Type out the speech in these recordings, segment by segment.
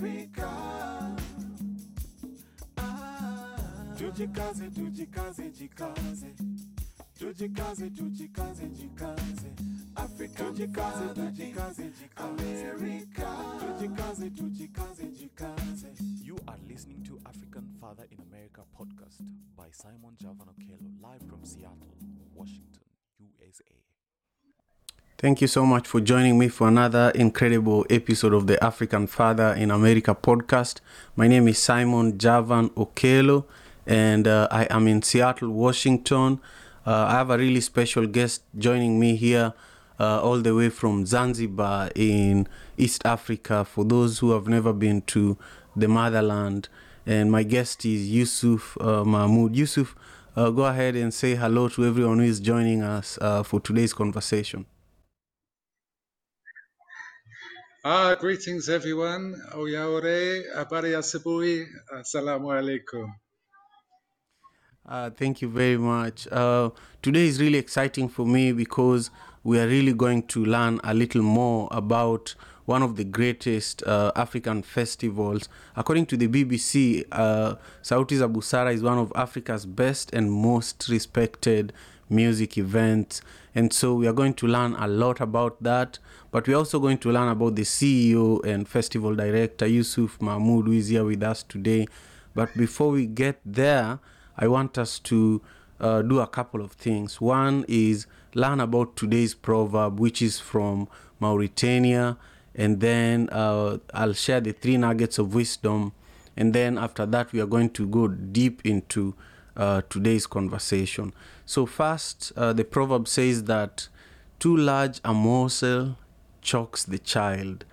America. Ah, tujikaze, tujikaze, jikaze. Tujikaze, tujikaze, jikaze. Africa, tujikaze, tujikaze, jikaze. America. Tujikaze, tujikaze, jikaze. You are listening to African Father in America podcast by Simon Javan Okello, live from Seattle, Washington, USA. Thank you so much for joining me for another incredible episode of the African Father in America podcast. My name is Simon Javan Okello, and uh, I am in Seattle, Washington. Uh, I have a really special guest joining me here, uh, all the way from Zanzibar in East Africa. For those who have never been to the motherland, and my guest is Yusuf uh, Mahmoud. Yusuf, uh, go ahead and say hello to everyone who is joining us uh, for today's conversation. Ah, greetings everyone. Oyaore, habari asubuhi, assalamu alaikum. Uh, thank you very much. Uh, today is really exciting for me because we are really going to learn a little more about one of the greatest uh, African festivals. According to the BBC, uh, Sauti za is one of Africa's best and most respected music events. And so we are going to learn a lot about that. But we're also going to learn about the CEO and festival director, Yusuf Mahmoud, who is here with us today. But before we get there, I want us to uh, do a couple of things. One is learn about today's proverb, which is from Mauritania, and then uh, I'll share the three nuggets of wisdom. And then after that, we are going to go deep into uh, today's conversation. So, first, uh, the proverb says that too large a morsel chokes the child.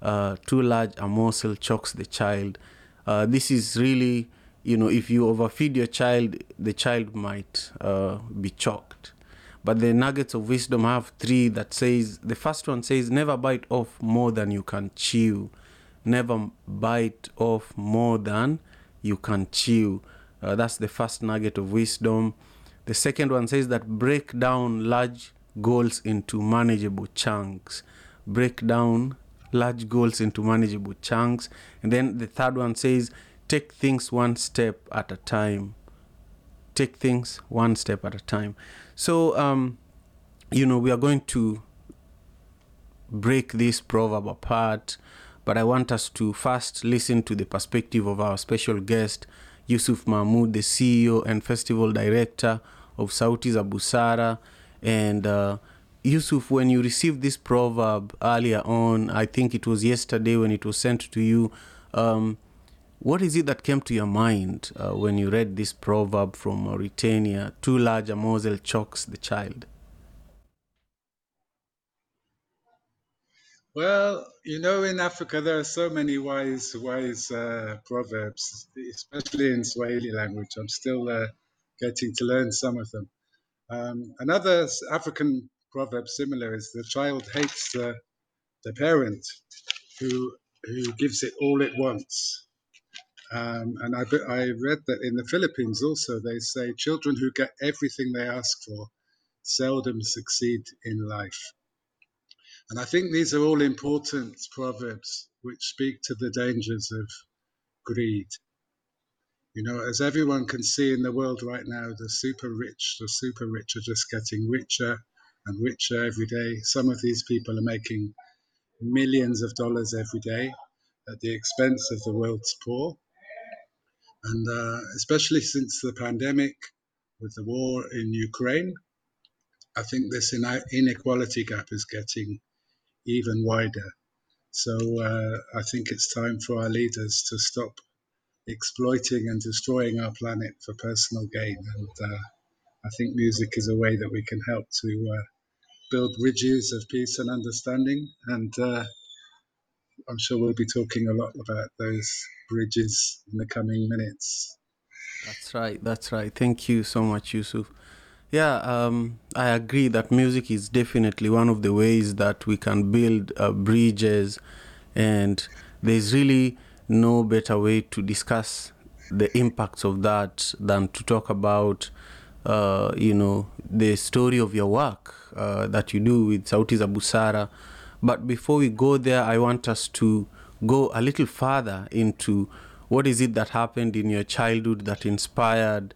Uh, too large a morsel chokes the child. Uh, this is really you know, if you overfeed your child, the child might uh, be choked. But the nuggets of wisdom have three that says the first one says never bite off more than you can chew. Never bite off more than you can chew. Uh, that's the first nugget of wisdom. The second one says that break down large goals into manageable chunks. Break down large goals into manageable chunks. And then the third one says take things one step at a time take things one step at a time so um you know we are going to break this proverb apart but i want us to first listen to the perspective of our special guest yusuf mahmoud the ceo and festival director of sauti za busara and uh, yusuf when you received this proverb earlier on i think it was yesterday when it was sent to you um, what is it that came to your mind uh, when you read this proverb from Mauritania? Too large a morsel chokes the child. Well, you know, in Africa there are so many wise, wise uh, proverbs, especially in Swahili language. I'm still uh, getting to learn some of them. Um, another African proverb similar is the child hates the, the parent who who gives it all it wants. Um, and I, I read that in the Philippines also they say children who get everything they ask for seldom succeed in life. And I think these are all important proverbs which speak to the dangers of greed. You know, as everyone can see in the world right now, the super rich, the super rich are just getting richer and richer every day. Some of these people are making millions of dollars every day at the expense of the world's poor. And uh, especially since the pandemic, with the war in Ukraine, I think this inequality gap is getting even wider. So uh, I think it's time for our leaders to stop exploiting and destroying our planet for personal gain. And uh, I think music is a way that we can help to uh, build bridges of peace and understanding. And uh, I'm sure we'll be talking a lot about those bridges in the coming minutes. That's right. That's right. Thank you so much, Yusuf. Yeah, um, I agree that music is definitely one of the ways that we can build uh, bridges, and there's really no better way to discuss the impacts of that than to talk about, uh, you know, the story of your work uh, that you do with Sauti za Busara. But before we go there, I want us to go a little further into what is it that happened in your childhood that inspired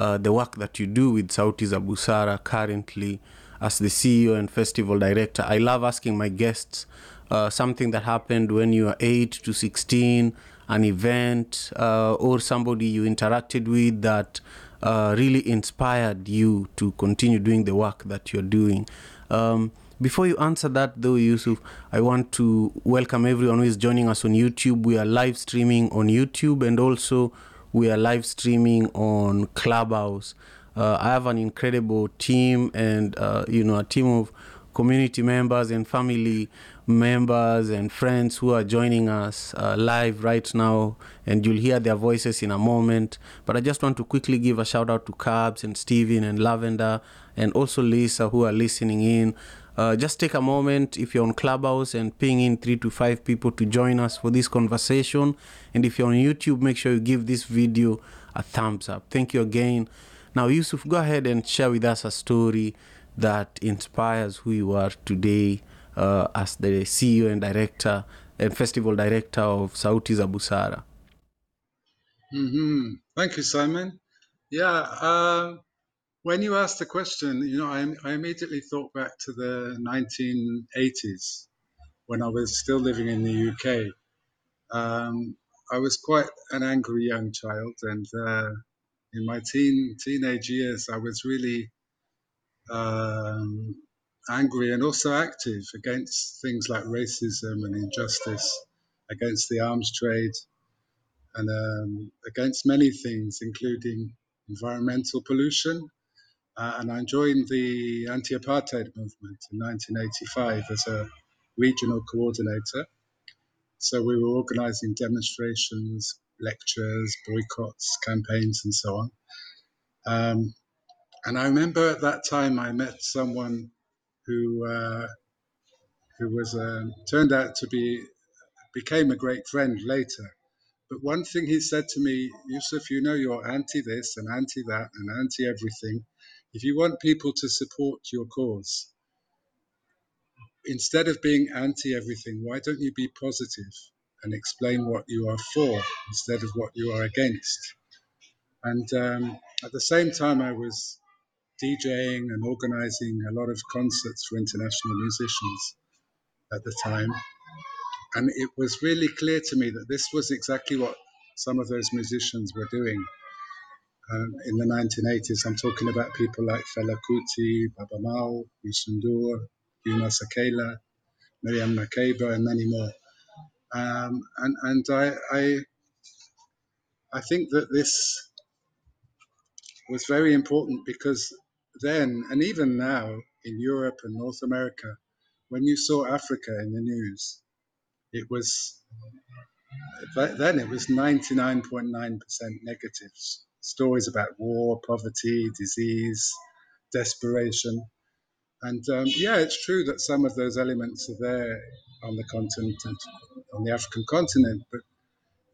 uh, the work that you do with Sauti za Busara currently as the CEO and festival director. I love asking my guests uh, something that happened when you were 8 to 16, an event, uh, or somebody you interacted with that uh, really inspired you to continue doing the work that you're doing. Um, before you answer that, though, Yusuf, I want to welcome everyone who is joining us on YouTube. We are live streaming on YouTube and also we are live streaming on Clubhouse. Uh, I have an incredible team and, uh, you know, a team of community members and family members and friends who are joining us uh, live right now, and you'll hear their voices in a moment. But I just want to quickly give a shout out to Cabs and Steven and Lavender and also Lisa who are listening in. Uh, just take a moment if you're on Clubhouse and ping in three to five people to join us for this conversation. And if you're on YouTube, make sure you give this video a thumbs up. Thank you again. Now, Yusuf, go ahead and share with us a story that inspires who you are today uh, as the CEO and director and festival director of Sauti za Busara. hmm Thank you, Simon. Yeah, uh, when you asked the question, you know, I, I immediately thought back to the 1980s when I was still living in the UK. Um, I was quite an angry young child, and uh, in my teen teenage years, I was really um, angry and also active against things like racism and injustice, against the arms trade, and um, against many things, including environmental pollution. Uh, and I joined the anti apartheid movement in 1985 as a regional coordinator. So we were organizing demonstrations, lectures, boycotts, campaigns, and so on. Um, and I remember at that time I met someone who uh, who was um, turned out to be became a great friend later. But one thing he said to me, Yusuf, you know you're anti this and anti that and anti everything. If you want people to support your cause, instead of being anti everything, why don't you be positive and explain what you are for instead of what you are against? And um, at the same time, I was DJing and organizing a lot of concerts for international musicians at the time. And it was really clear to me that this was exactly what some of those musicians were doing um, in the 1980s. I'm talking about people like Fela Kuti, Baaba Maal, Yusundur, Hugh Masekela, Miriam Makeba, and many more. Um, and and I, I I think that this was very important because then and even now in Europe and North America, when you saw Africa in the news, it was then it was 99.9% negatives stories about war, poverty, disease, desperation. And um, yeah, it's true that some of those elements are there on the continent, on the African continent. But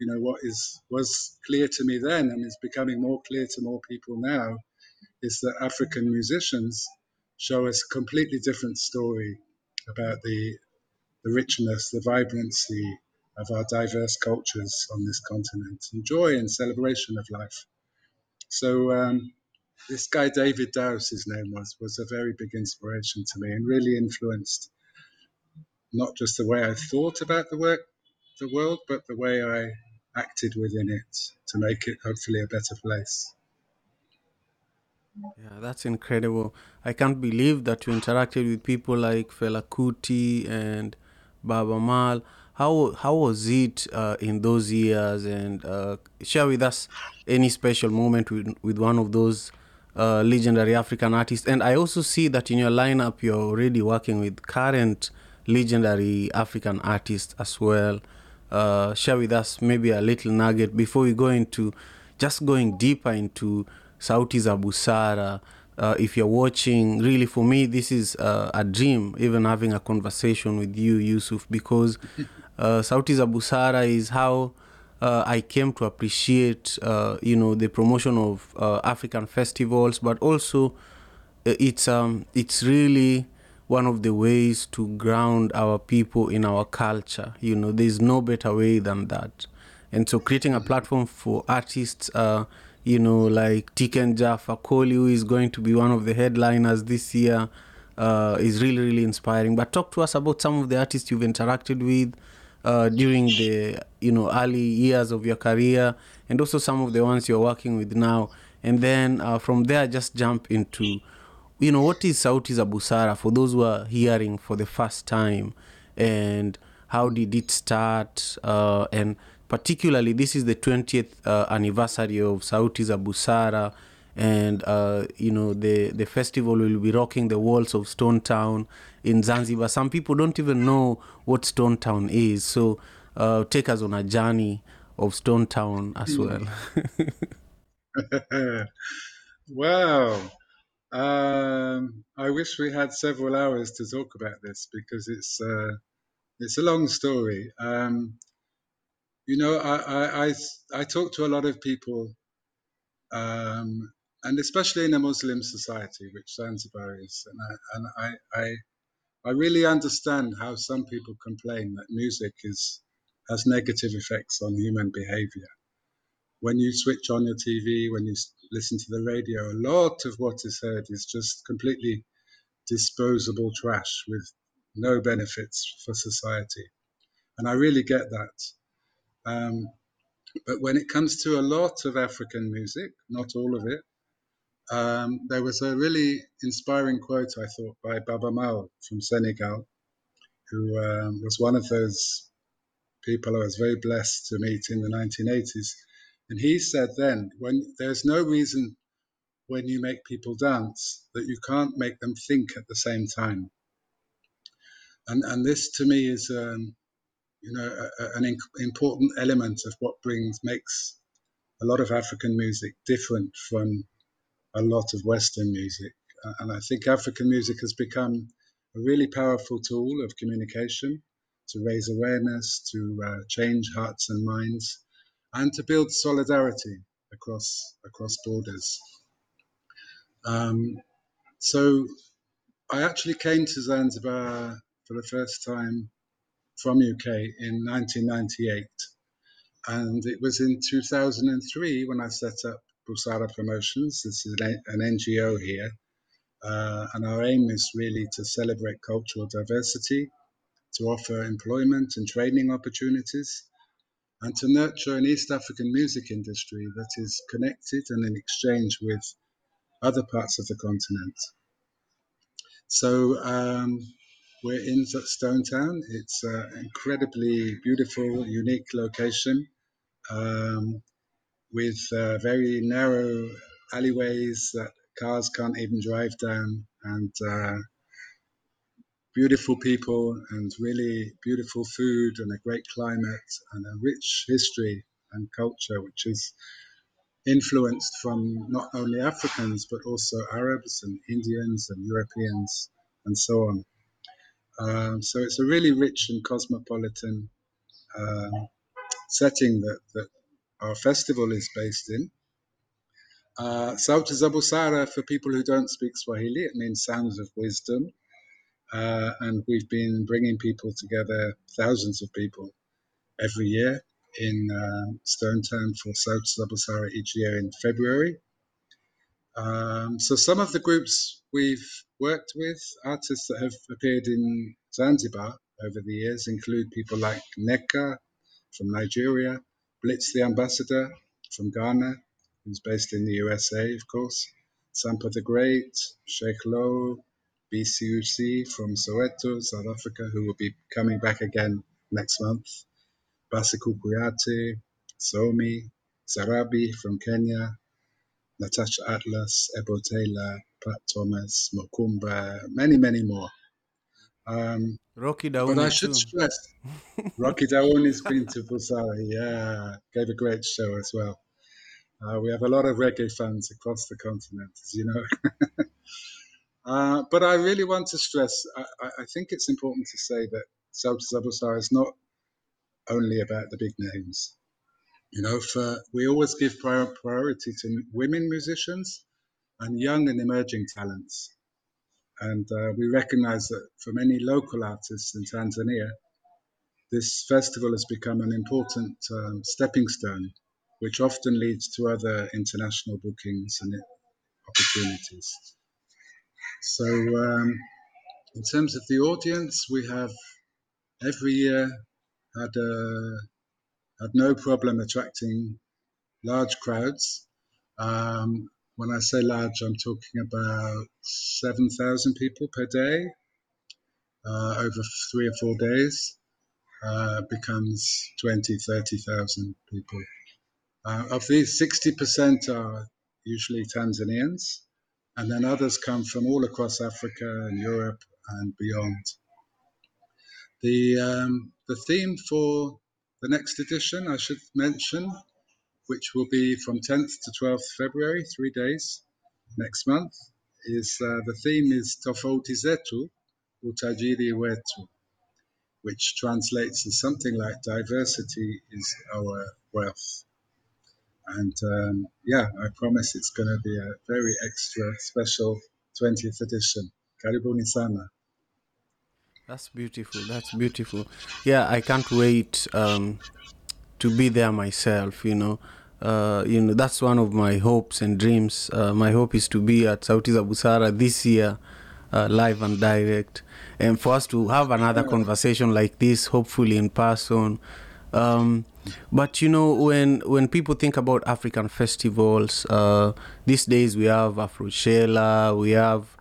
you know what is was clear to me then, and is becoming more clear to more people now, is that African musicians show us a completely different story about the the richness, the vibrancy of our diverse cultures on this continent, and joy and celebration of life. So um, this guy David Dowse, his name was, was a very big inspiration to me and really influenced not just the way I thought about the work, the world, but the way I acted within it to make it hopefully a better place. Yeah, that's incredible. I can't believe that you interacted with people like Fela Kuti and Baaba Maal. How how was it uh, in those years? And uh, share with us any special moment with, with one of those uh, legendary African artists. And I also see that in your lineup, you're already working with current legendary African artists as well. Uh, share with us maybe a little nugget before we go into just going deeper into Sauti za Busara. Uh, if you're watching, really for me, this is uh, a dream, even having a conversation with you, Yusuf, because uh, Sauti za Busara is how uh, I came to appreciate, uh, you know, the promotion of uh, African festivals, but also uh, it's um, it's really one of the ways to ground our people in our culture. You know, there's no better way than that. And so creating a platform for artists, uh, you know, like Tiken Jah Fakoly, who is going to be one of the headliners this year, uh, is really, really inspiring. But talk to us about some of the artists you've interacted with uh, during the, you know, early years of your career and also some of the ones you're working with now. And then uh, from there, just jump into, you know, what is Sauti za Busara for those who are hearing for the first time and how did it start? Uh, and particularly, this is the 20th uh, anniversary of Sauti za Busara. And uh, you know the the festival will be rocking the walls of Stone Town in Zanzibar. Some people don't even know what Stone Town is, so uh, take us on a journey of Stone Town as well. wow. Um, I wish we had several hours to talk about this because it's uh, it's a long story. Um, you know, I, I, I, I talk to a lot of people, um, and especially in a Muslim society, which Zanzibar is, and I, and I, I, I really understand how some people complain that music is has negative effects on human behavior when you switch on your TV, when you listen to the radio, a lot of what is heard is just completely disposable trash with no benefits for society. And I really get that. Um, but when it comes to a lot of African music, not all of it, um, there was a really inspiring quote, I thought, by Baaba Maal from Senegal, who um, was one of those people I was very blessed to meet in the 1980s and he said then, when there's no reason when you make people dance that you can't make them think at the same time. And and this to me is um, you know a, a, an important element of what brings makes a lot of African music different from a lot of Western music. And I think African music has become a really powerful tool of communication to raise awareness, to uh, change hearts and minds and to build solidarity across across borders. Um, so I actually came to Zanzibar for the first time from UK in 1998, and it was in 2003 when I set up Busara Promotions. This is an, an NGO here, uh, and our aim is really to celebrate cultural diversity, to offer employment and training opportunities, and to nurture an East African music industry that is connected and in exchange with other parts of the continent. So um, we're in Stone Town. It's an incredibly beautiful, unique location um, with uh, very narrow alleyways that cars can't even drive down and uh, beautiful people and really beautiful food and a great climate and a rich history and culture, which is influenced from not only Africans but also Arabs and Indians and Europeans and so on. Um, so it's a really rich and cosmopolitan uh, setting that, that our festival is based in. Uh, Sauti for people who don't speak Swahili, it means sounds of wisdom. Uh, and we've been bringing people together, thousands of people, every year in um, Stone Town for Sauti za Busara each year in February. Um, so some of the groups we've worked with, artists that have appeared in Zanzibar over the years, include people like Nneka from Nigeria, Blitz the Ambassador from Ghana, who's based in the USA, of course, Sampa the Great, Cheikh Lô, BCUC from Soweto, South Africa, who will be coming back again next month. Bassekou Kouyaté, Somi, Sarabi from Kenya, Natacha Atlas, Ebo Taylor, Pat Thomas, Mokoomba, many, many more. Um, Rocky but I should too. stress, Rocky Dawuni's been to Busara, yeah, gave a great show as well. Uh, we have a lot of reggae fans across the continent, as you know. Uh, but I really want to stress, I, I- think it's important to say that Sauti za Busara is not only about the big names. You know, for, we always give prior, priority to women musicians and young and emerging talents. And uh, we recognize that for many local artists in Tanzania, this festival has become an important um, stepping stone, which often leads to other international bookings and opportunities. So, um, in terms of the audience, we have every year had a, had no problem attracting large crowds. Um, when I say large, I'm talking about 7,000 people per day uh, over three or four days. Uh, becomes 20, 30,000 people. Uh, of these, 60% are usually Tanzanians, and then others come from all across Africa and Europe and beyond. The, um, the theme for the next edition, I should mention, which will be from 10th to 12th February, three days next month, is uh, the theme is Tofauti zetu, utajiri wetu, which translates as something like diversity is our wealth. And um, yeah, I promise it's going to be a very extra special 20th edition. Karibuni sana. That's beautiful. That's beautiful. Yeah, I can't wait um, to be there myself. You know, uh, you know that's one of my hopes and dreams. Uh, my hope is to be at Sauti za Busara this year, uh, live and direct, and for us to have another conversation like this, hopefully in person. Um, but you know, when when people think about African festivals, uh, these days we have Afrochella, we have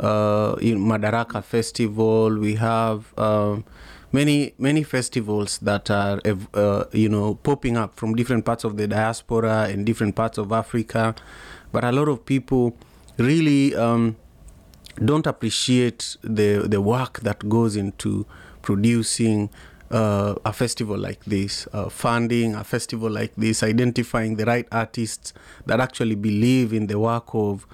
uh, in Madaraka Festival. We have um, many many festivals that are uh, you know popping up from different parts of the diaspora and different parts of Africa, but a lot of people really um, don't appreciate the the work that goes into producing. Uh, a festival like this, uh, funding a festival like this, identifying the right artists that actually believe in the work of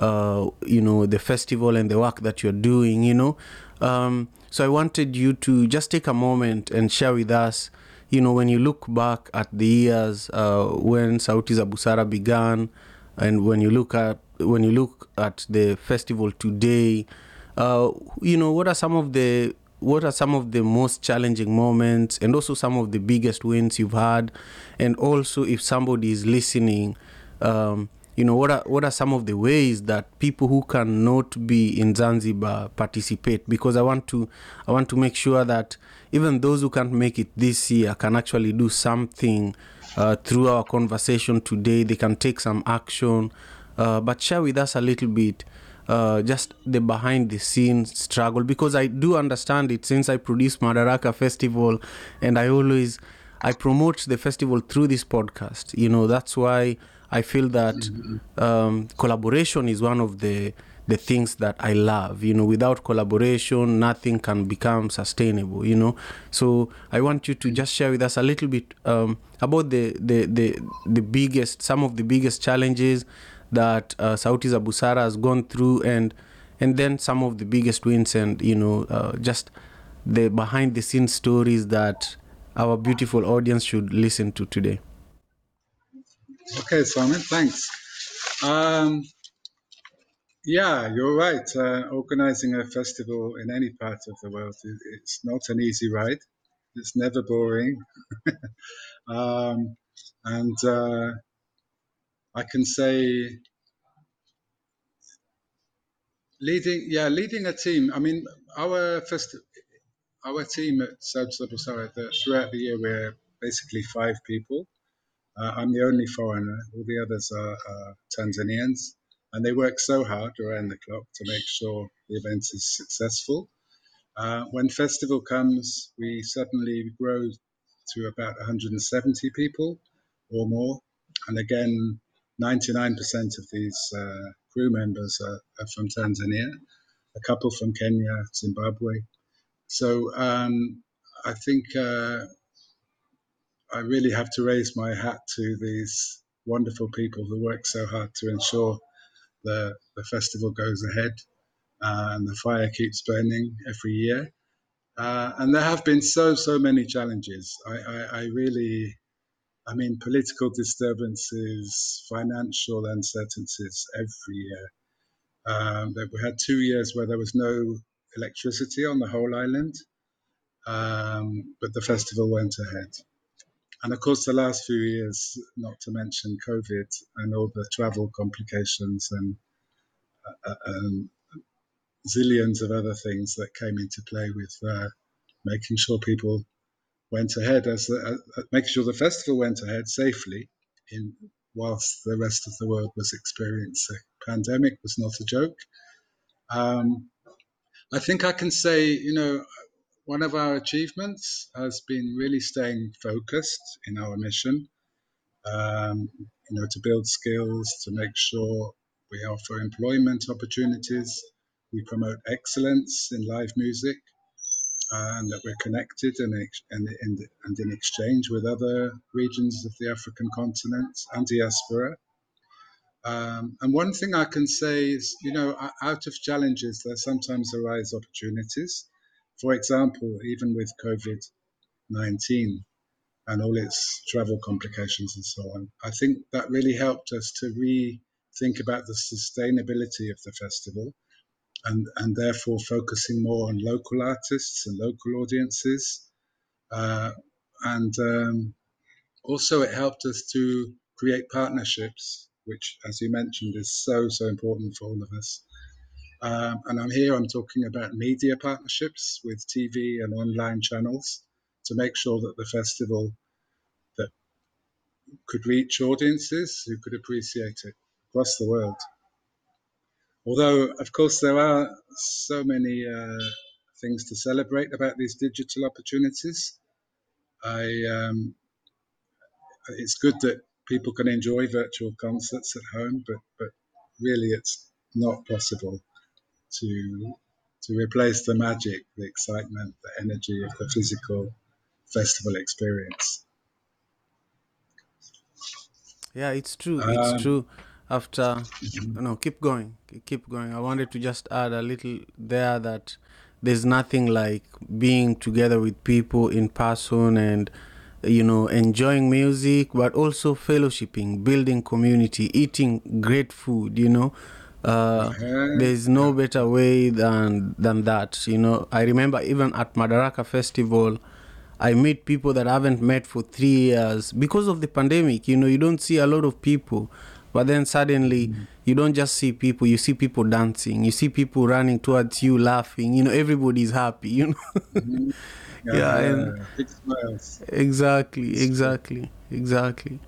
uh, you know the festival and the work that you're doing you know um, so i wanted you to just take a moment and share with us you know when you look back at the years uh, when sauti za busara began and when you look at when you look at the festival today uh, you know what are some of the what are some of the most challenging moments and also some of the biggest wins you've had? And also if somebody is listening um, you know what are what are some of the ways that people who cannot be in Zanzibar participate? Because I want to I want to make sure that even those who can't make it this year can actually do something uh, through our conversation today. They can take some action. Uh, but share with us a little bit uh, just the behind the scenes struggle. Because I do understand it. Since I produce Madaraka Festival and I always I promote the festival through this podcast you know that's why I feel that um, collaboration is one of the the things that I love. You know, without collaboration, nothing can become sustainable. You know, so I want you to just share with us a little bit um, about the, the the the biggest, some of the biggest challenges that uh, Sauti za Busara has gone through, and and then some of the biggest wins, and you know, uh, just the behind the scenes stories that our beautiful audience should listen to today. Okay, Simon, thanks. Um, yeah, you're right. Uh, organizing a festival in any part of the world, it's not an easy ride. It's never boring. um, and uh, I can say, leading, yeah, leading a team. I mean, our fest, our team at South Busara, throughout the year, we're basically five people. Uh, I'm the only foreigner. All the others are, Tanzanians, and they work so hard around the clock to make sure the event is successful. Uh, when festival comes, we suddenly grow to about 170 people or more, and again, 99% of these uh, crew members are, are, from Tanzania, a couple from Kenya, Zimbabwe. So um, I think uh, I really have to raise my hat to these wonderful people who work so hard to ensure the, the festival goes ahead uh, and the fire keeps burning every year. Uh, and there have been so, so many challenges. I, I, I really, I mean, political disturbances, financial uncertainties every year. Um, that we had two years where there was no electricity on the whole island, um, but the festival went ahead. And of course, the last few years, not to mention COVID and all the travel complications and uh, um, zillions of other things that came into play with uh, making sure people went ahead as, the, uh, making sure the festival went ahead safely in whilst the rest of the world was experiencing pandemic was not a joke. Um, I think I can say, you know, one of our achievements has been really staying focused in our mission. Um, you know, to build skills, to make sure we offer employment opportunities, we promote excellence in live music, uh, and that we're connected and, and, and in exchange with other regions of the African continent and diaspora. Um, and one thing I can say is, you know, out of challenges, there sometimes arise opportunities. For example, even with COVID 19 and all its travel complications and so on, I think that really helped us to rethink about the sustainability of the festival and, and therefore focusing more on local artists and local audiences. Uh, and um, also, it helped us to create partnerships, which, as you mentioned, is so, so important for all of us. Um, and I'm here, I'm talking about media partnerships with TV and online channels to make sure that the festival that could reach audiences who could appreciate it across the world. Although, of course, there are so many uh, things to celebrate about these digital opportunities. I, um, it's good that people can enjoy virtual concerts at home, but, but really it's not possible to to replace the magic, the excitement, the energy of the physical festival experience. Yeah, it's true. Um, it's true. After, no, keep going, keep going. I wanted to just add a little there that there's nothing like being together with people in person and you know enjoying music but also fellowshipping building community eating great food you know uh, there's no better way than than that you know. I remember even at madaraka festival i meet people that i haven't met for three years because of the pandemic you know. You don't see a lot of people but then suddenly mm-hmm. you don't just see people you see people dancing you see people running towards you laughing you know. Everybody's happy you know. Mm-hmm. yeah, yeah, and exactly exactly exactly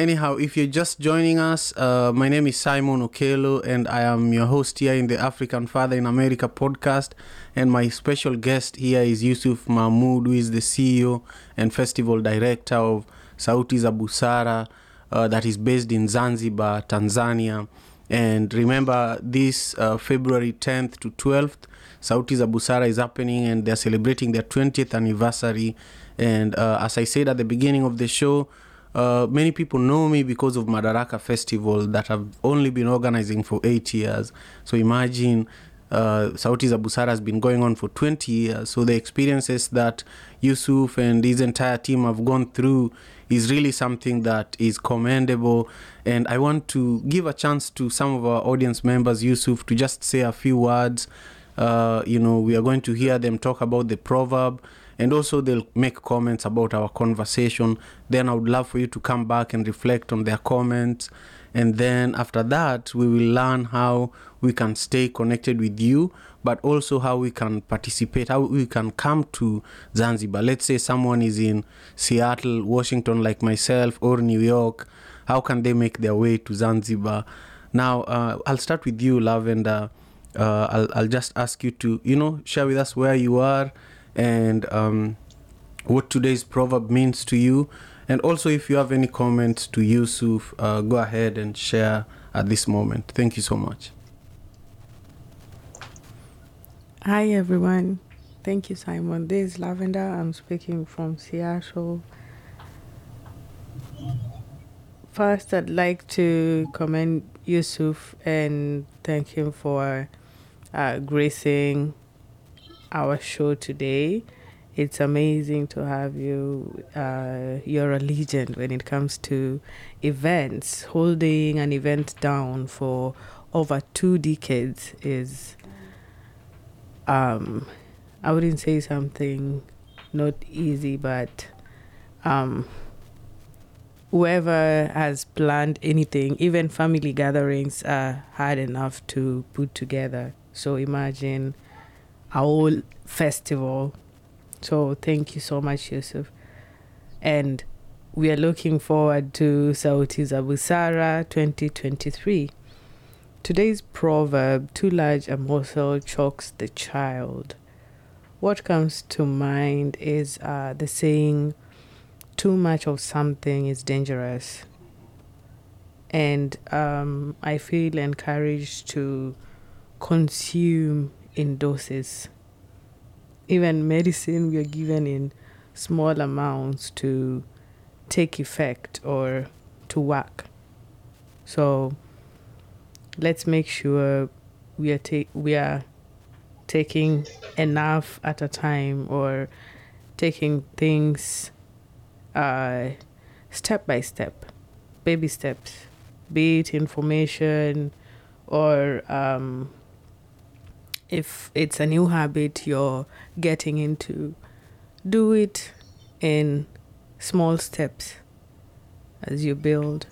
Anyhow, if you're just joining us, uh, my name is Simon Okello, and I am your host here in the African Father in America podcast. And my special guest here is Yusuf Mahmoud, who is the CEO and festival director of Sauti za Busara, uh, that is based in Zanzibar, Tanzania. And remember, this uh, February 10th to 12th, Sauti za Busara is happening, and they're celebrating their 20th anniversary. And uh, as I said at the beginning of the show, uh, many people know me because of Madaraka Festival that I've only been organizing for eight years. So imagine uh, Sauti za Busara has been going on for 20 years. So the experiences that Yusuf and his entire team have gone through is really something that is commendable. And I want to give a chance to some of our audience members, Yusuf, to just say a few words. Uh, you know, we are going to hear them talk about the proverb and also they'll make comments about our conversation. Then I would love for you to come back and reflect on their comments. And then after that, we will learn how we can stay connected with you, but also how we can participate, how we can come to Zanzibar. Let's say someone is in Seattle, Washington, like myself, or New York. How can they make their way to Zanzibar? Now, uh, I'll start with you, Lavender. Uh, I'll, I'll just ask you to, you know, share with us where you are and um, what today's proverb means to you. And also, if you have any comments to Yusuf, uh, go ahead and share at this moment. Thank you so much. Hi, everyone. Thank you, Simon. This is Lavender. I'm speaking from Seattle. First, I'd like to commend Yusuf and thank him for uh, gracing our show today. It's amazing to have you. Uh, you're a legend when it comes to events, holding an event down for over two decades is, um, I wouldn't say something not easy, but um, whoever has planned anything, even family gatherings, are hard enough to put together. So imagine whole festival. So thank you so much, Yusuf. And we are looking forward to Sauti za Busara 2023. Today's proverb, too large a morsel chokes the child. What comes to mind is uh, the saying, too much of something is dangerous. And um, I feel encouraged to consume in doses. Even medicine we are given in small amounts to take effect or to work. So let's make sure we are ta- we are taking enough at a time or taking things uh, step by step, baby steps, be it information or um, if it's a new habit you're getting into, do it in small steps as you build.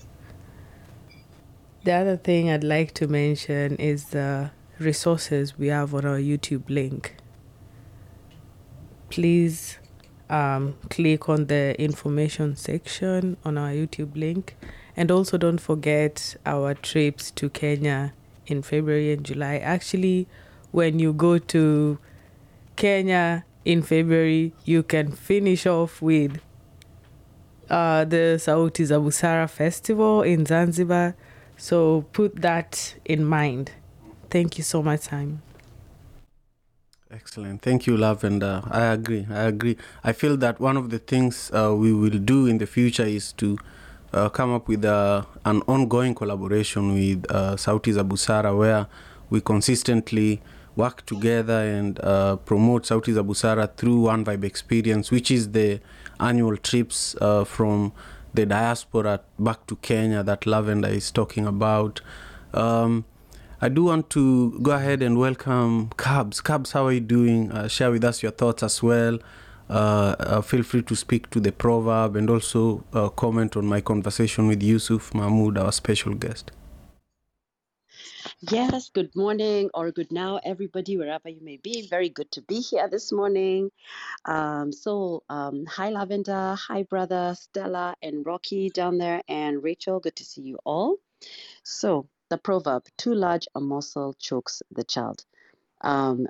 The other thing I'd like to mention is the resources we have on our YouTube link. Please um, click on the information section on our YouTube link. And also, don't forget our trips to Kenya in February and July. Actually, when you go to Kenya in February, you can finish off with uh, the Sauti za Busara Festival in Zanzibar. So put that in mind. Thank you so much, Simon. Excellent. Thank you, Lavender. I agree. I agree. I feel that one of the things uh, we will do in the future is to uh, come up with uh, an ongoing collaboration with uh, Sauti za where we consistently work together and uh, promote Sauti za Busara through One Vibe Experience, which is the annual trips uh, from the diaspora back to Kenya that Lavender is talking about. Um, I do want to go ahead and welcome Cabs. Cabs, how are you doing? Uh, share with us your thoughts as well. Uh, uh, feel free to speak to the proverb and also uh, comment on my conversation with Yusuf Mahmoud, our special guest. Yes, good morning or good now, everybody, wherever you may be. Very good to be here this morning. Um, so, um, hi, Lavender. Hi, brother Stella and Rocky down there, and Rachel. Good to see you all. So, the proverb, too large a morsel chokes the child. Um,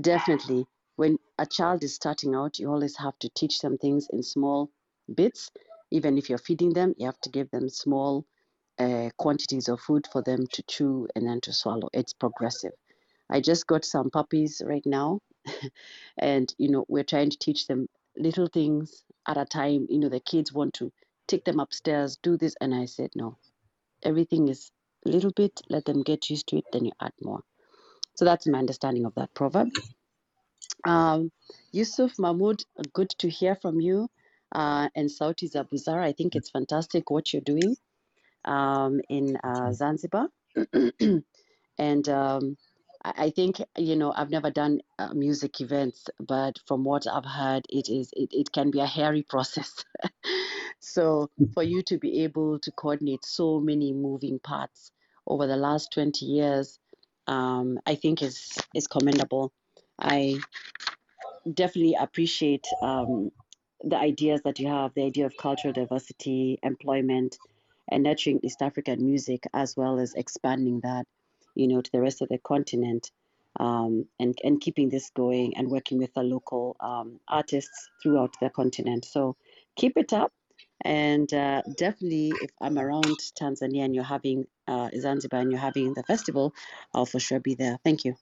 definitely, when a child is starting out, you always have to teach them things in small bits. Even if you're feeding them, you have to give them small uh, quantities of food for them to chew and then to swallow. It's progressive. I just got some puppies right now, and you know we're trying to teach them little things at a time. You know the kids want to take them upstairs, do this, and I said no. Everything is a little bit. Let them get used to it. Then you add more. So that's my understanding of that proverb. Um, Yusuf Mahmoud, good to hear from you. Uh, and Sauti za Busara, I think it's fantastic what you're doing um, in uh, Zanzibar. and um, I I think, you know, I've never done uh, music events, but from what I've heard, it is it, it can be a hairy process. so for you to be able to coordinate so many moving parts over the last 20 years, um, I think is is commendable. I definitely appreciate um, the ideas that you have, the idea of cultural diversity, employment, and nurturing East African music, as well as expanding that, you know, to the rest of the continent, um, and and keeping this going and working with the local um, artists throughout the continent. So keep it up, and uh, definitely, if I'm around Tanzania and you're having uh, Zanzibar and you're having the festival, I'll for sure be there. Thank you.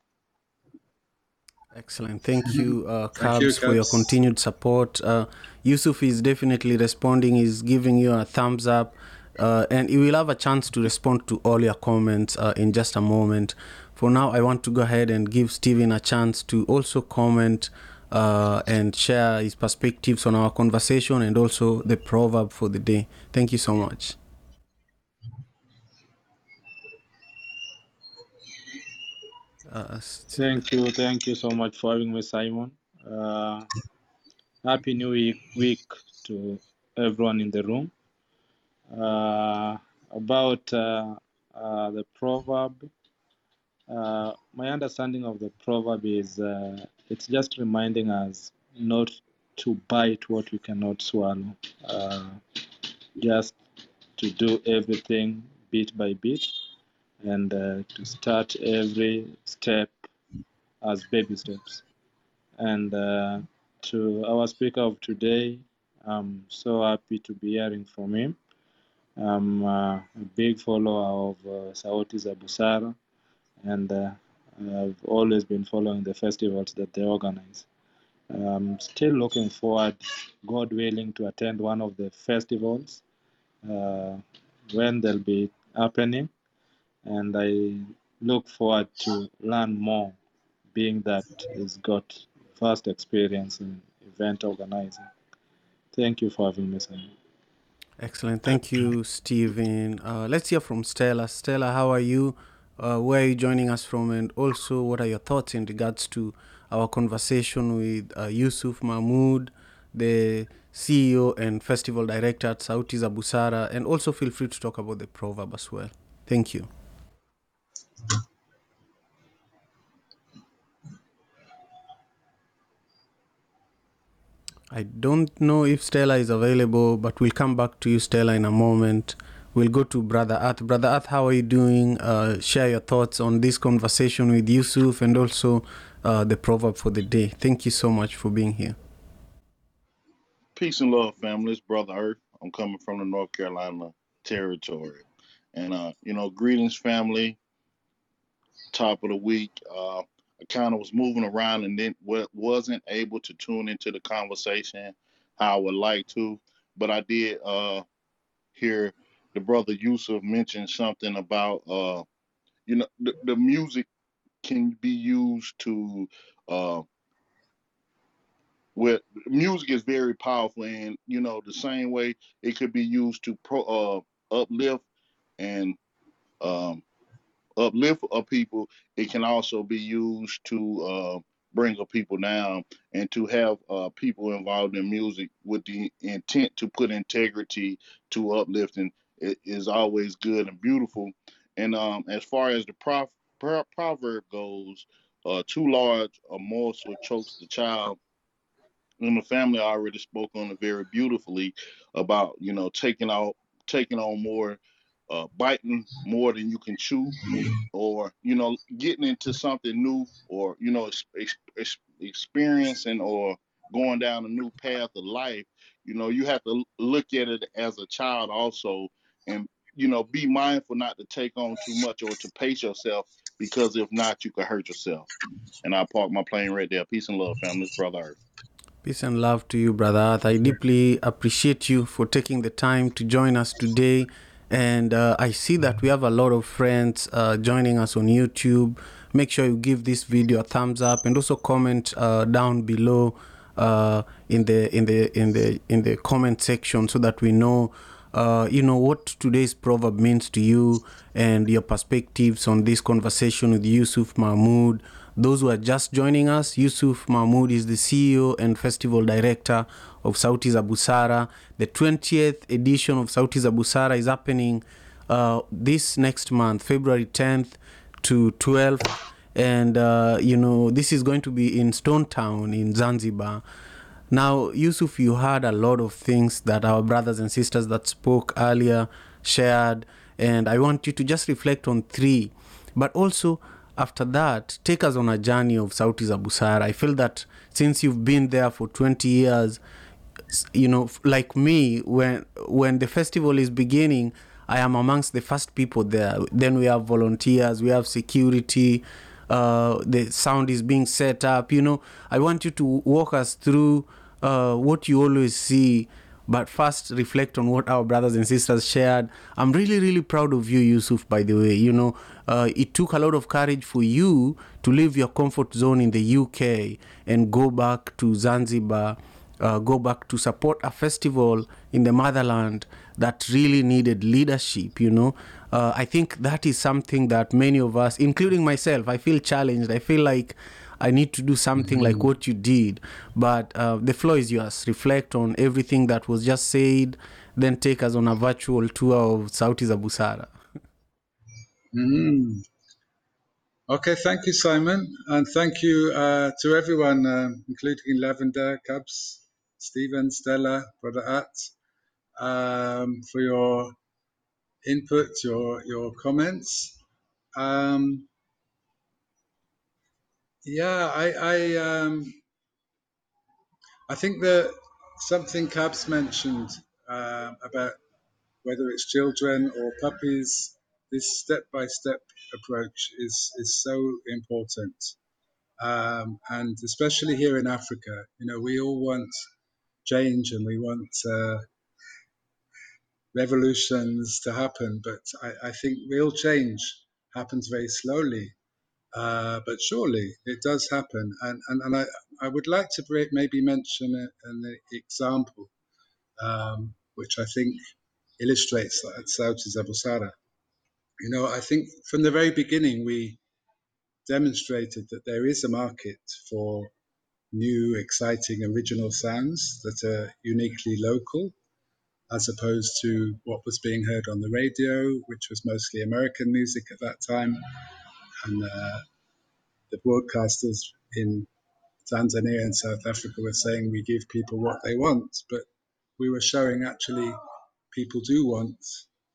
Excellent. Thank you, uh, Thank you, Cabs, for your continued support. Uh, Yusuf is definitely responding. He's giving you a thumbs up. Uh, and he will have a chance to respond to all your comments uh, in just a moment. For now, I want to go ahead and give Steven a chance to also comment uh, and share his perspectives on our conversation and also the proverb for the day. Thank you so much. Uh, Thank you, thank you so much for having me, Simon. Uh, happy New week to everyone in the room. Uh, about uh, uh, the proverb, my understanding of the proverb is it's just reminding us not to bite what we cannot swallow, just to do everything bit by bit and uh, to start every step as baby steps. And uh, to our speaker of today, I'm so happy to be hearing from him. I'm uh, a big follower of uh, Sauti za Busara, and uh, I've always been following the festivals that they organize. I'm still looking forward, God willing, to attend one of the festivals uh, when they'll be happening, and I look forward to learn more, being that he's got vast experience in event organizing. Thank you for having me, Simon. Excellent. Thank you, Stephen. Uh, let's hear from Stella. Stella, how are you? Uh, where are you joining us from? And also, what are your thoughts in regards to our conversation with uh, Yusuf Mahmoud, the CEO and festival director at Sauti za Busara? And also, feel free to talk about the proverb as well. Thank you. I don't know if Stella is available, but we'll come back to you, Stella, in a moment. We'll go to Brother Earth. Brother Earth, how are you doing? Uh, share your thoughts on this conversation with Yusuf and also uh, the proverb for the day. Thank you so much for being here. Peace and love, family. It's Brother Earth. I'm coming from the North Carolina territory. And, uh, you know, greetings, family. Top of the week. I kind of was moving around and then wasn't able to tune into the conversation how I would like to. But I did uh, hear the brother Yusuf mention something about, uh, you know, the, the music can be used to uh, music is very powerful and you know the same way it could be used to pro uh uplift and um uplift a people it can also be used to uh bring a people down and to have uh people involved in music with the intent to put integrity to uplifting is always good and beautiful. And um as far as the prof- pro- proverb goes uh too large a morsel chokes the child. And the family already spoke on it very beautifully about you know taking out taking on more uh, biting more than you can chew or you know getting into something new or you know ex- ex- ex- experiencing or going down a new path of life you know you have to look at it as a child also and you know be mindful not to take on too much or to pace yourself because if not you could hurt yourself and i park my plane right there peace and love family brother Earth. Peace and love to you, Brother. I deeply appreciate you for taking the time to join us today. And uh, I see that we have a lot of friends uh, joining us on YouTube. Make sure you give this video a thumbs up and also comment uh, down below uh, in the in the in the in the comment section so that we know uh, you know what today's proverb means to you and your perspectives on this conversation with Yusuf Mahmoud. Those who are just joining us, Yusuf Mahmoud is the CEO and Festival Director of Sauti za Busara. The 20th edition of Sauti za Busara is happening uh, this next month, February 10th to 12th. And, uh, you know, this is going to be in Stone Town in Zanzibar. Now, Yusuf, you heard a lot of things that our brothers and sisters that spoke earlier shared, and I want you to just reflect on three. But also, after that, take us on a journey of Sauti za Busara. I feel that since you've been there for 20 years, you know, like me, when when the festival is beginning, I am amongst the first people there. Then we have volunteers, we have security, uh, the sound is being set up. You know, I want you to walk us through uh, what you always see. But first, reflect on what our brothers and sisters shared. I'm really, really proud of you, Yusuf, by the way. You know, uh, it took a lot of courage for you to leave your comfort zone in the UK and go back to Zanzibar uh, go back to support a festival in the motherland that really needed leadership, you know. Uh, I think that is something that many of us, including myself, I feel challenged. I feel like I need to do something mm-hmm. like what you did. But uh, the floor is yours. Reflect on everything that was just said, then take us on a virtual tour of Sauti za Busara. Mm. Okay, thank you, Simon, and thank you uh, to everyone, um, including Lavender, Cubs, Stephen, Stella, Brother At, um, for your input, your your comments. Um, yeah, I I, um, I think that something Cabs mentioned uh, about whether it's children or puppies, this step-by-step approach is is so important, um, and especially here in Africa. You know, we all want change and we want uh, revolutions to happen, but I, I, think real change happens very slowly. Uh, but surely it does happen, and and, and I, I would like to maybe mention an example, um, which I think illustrates that Sauti za Busara. You know, I think from the very beginning we demonstrated that there is a market for new, exciting, original sounds that are uniquely local, as opposed to what was being heard on the radio, which was mostly American music at that time. And uh, the broadcasters in Tanzania and South Africa were saying we give people what they want, but we were showing actually people do want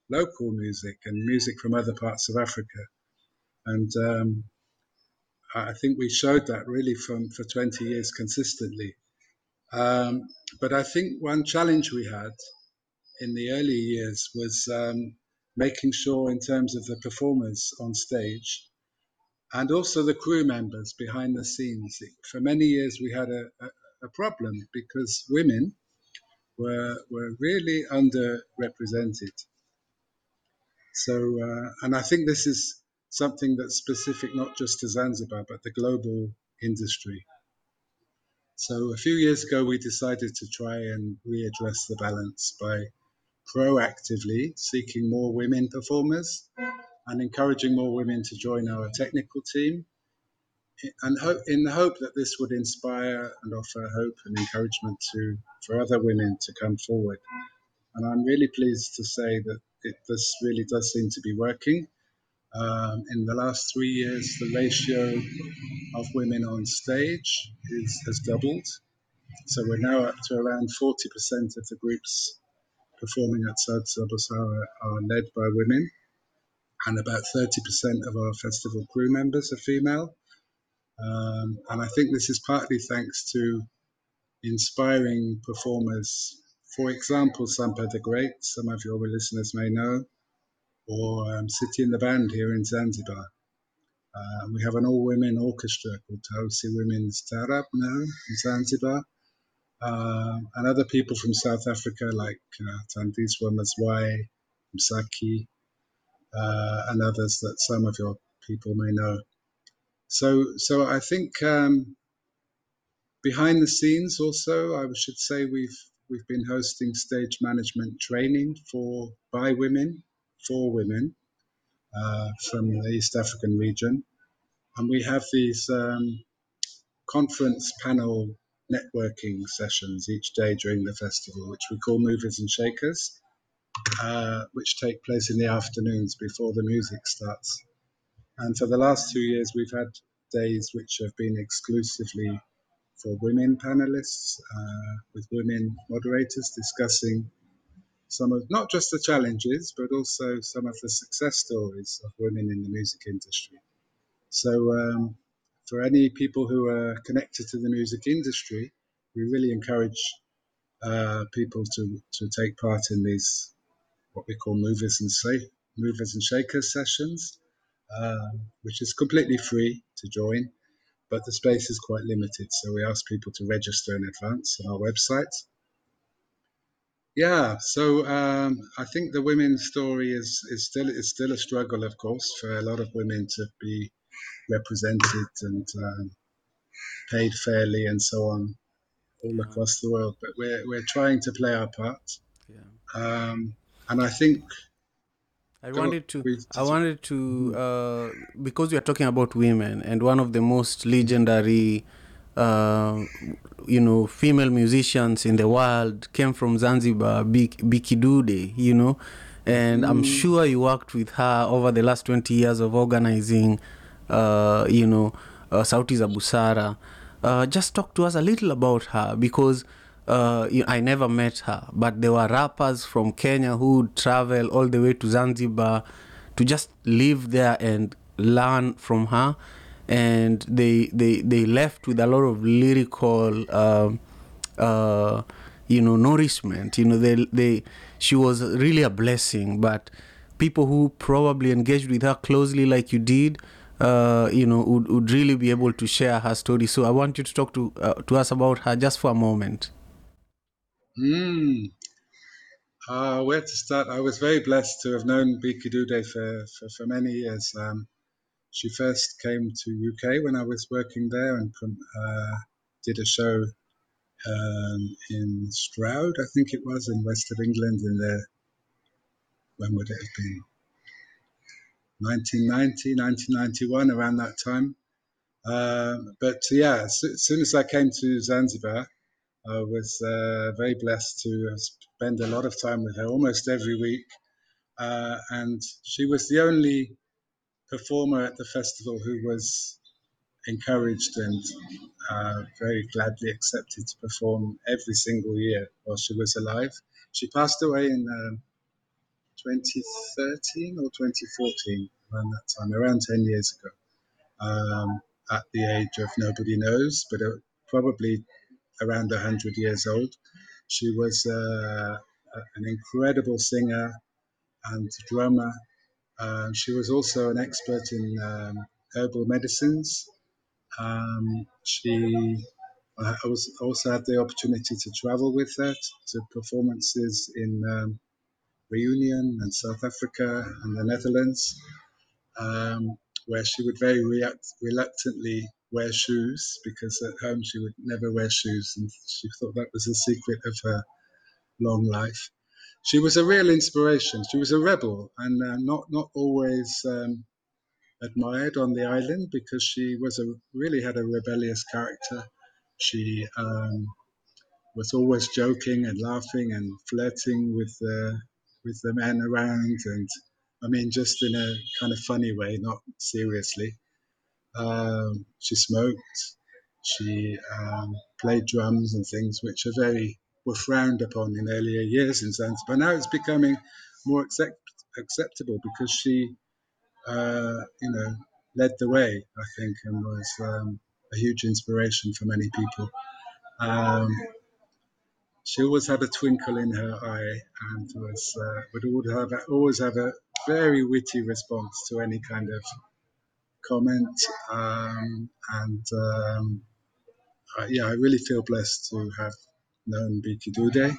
local music and music from other parts of Africa. And um, I think we showed that really from for 20 years consistently. Um, but I think one challenge we had in the early years was um, making sure, in terms of the performers on stage and also the crew members behind the scenes, for many years we had a, a, a problem because women were, were really underrepresented so, uh, and I think this is something that's specific not just to Zanzibar, but the global industry. So, a few years ago, we decided to try and readdress the balance by proactively seeking more women performers and encouraging more women to join our technical team and in the hope that this would inspire and offer hope and encouragement to for other women to come forward. And I'm really pleased to say that it, this really does seem to be working. Um, in the last three years, the ratio of women on stage is, has doubled. So we're now up to around 40% of the groups performing at Sauti za Busara are led by women, and about 30% of our festival crew members are female. Um, and I think this is partly thanks to inspiring performers for example, Sampa the Great, some of your listeners may know, or um, Siti in the Band here in Zanzibar. Uh, we have an all women orchestra called Tausi Women's Taarab now in Zanzibar. Uh, and other people from South Africa like uh, Thandiswa Mazwai, Msaki, uh, and others that some of your people may know. So, so I think um, behind the scenes also, I should say we've We've been hosting stage management training for by women for women uh, from the East African region, and we have these um, conference panel networking sessions each day during the festival, which we call Movers and Shakers, uh, which take place in the afternoons before the music starts. And for the last two years, we've had days which have been exclusively for women panelists uh, with women moderators discussing some of not just the challenges but also some of the success stories of women in the music industry. So, um, for any people who are connected to the music industry, we really encourage uh, people to, to take part in these what we call movers and say, movers and shakers sessions, uh, which is completely free to join but the space is quite limited. So we ask people to register in advance on our website. Yeah, so um, I think the women's story is, is still is still a struggle, of course, for a lot of women to be represented and um, paid fairly and so on all across the world. But we're we're trying to play our part. Yeah. Um, and I think I wanted to. I wanted to uh, because we are talking about women, and one of the most legendary, uh, you know, female musicians in the world came from Zanzibar, bikidude Biki Dude. You know, and I'm sure you worked with her over the last twenty years of organizing, uh, you know, uh, Sauti za Busara. Uh, just talk to us a little about her because uh, you, I never met her, but there were rappers from Kenya who would travel all the way to Zanzibar to just live there and learn from her. And they they, they left with a lot of lyrical, um, uh, you know, nourishment. You know, they they she was really a blessing. But people who probably engaged with her closely, like you did, uh, you know, would, would really be able to share her story. So I want you to talk to uh, to us about her just for a moment. Mm. Uh, where to start? I was very blessed to have known Bi Kidude for, for, for many years. Um, she first came to UK when I was working there and uh, did a show um, in Stroud, I think it was, in west of England in the, when would it have been? 1990, 1991, around that time. Um, but yeah, as as soon as I came to Zanzibar, I was uh, very blessed to spend a lot of time with her almost every week. Uh, and she was the only performer at the festival who was encouraged and uh, very gladly accepted to perform every single year while she was alive. She passed away in um, 2013 or 2014, around that time, around 10 years ago, um, at the age of nobody knows, but uh, probably around 100 years old. She was uh, an incredible singer and drummer. Um, she was also an expert in um, herbal medicines. Um, she I was also had the opportunity to travel with her to performances in um, Reunion and South Africa and the Netherlands, um, where she would very react, reluctantly wear shoes because at home she would never wear shoes, and she thought that was the secret of her long life. She was a real inspiration. She was a rebel and uh, not not always um, admired on the island because she was a really had a rebellious character. She um, was always joking and laughing and flirting with the with the men around, and I mean just in a kind of funny way, not seriously. Um, she smoked. She um, played drums and things which are very were frowned upon in earlier years in Zanzibar. Now it's becoming more accept, acceptable because she, uh, you know, led the way, I think, and was um, a huge inspiration for many people. Um, she always had a twinkle in her eye and was uh, would always have a, always have a very witty response to any kind of comment. Um, and um, yeah, I really feel blessed to have known Bi Kidude,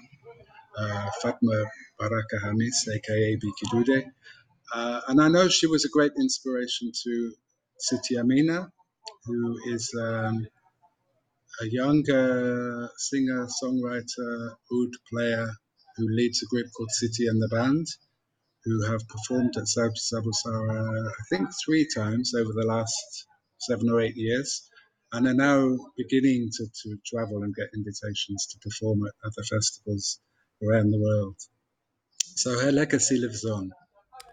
uh, Fatma Baraka Hamis, aka Bi Kidude. Uh, and I know she was a great inspiration to Siti Amina, who is um, a young uh, singer, songwriter, oud player who leads a group called Siti and the Band, who have performed at Sauti za Busara, I think, three times over the last seven or eight years, and are now beginning to, to travel and get invitations to perform at other festivals around the world. So her legacy lives on.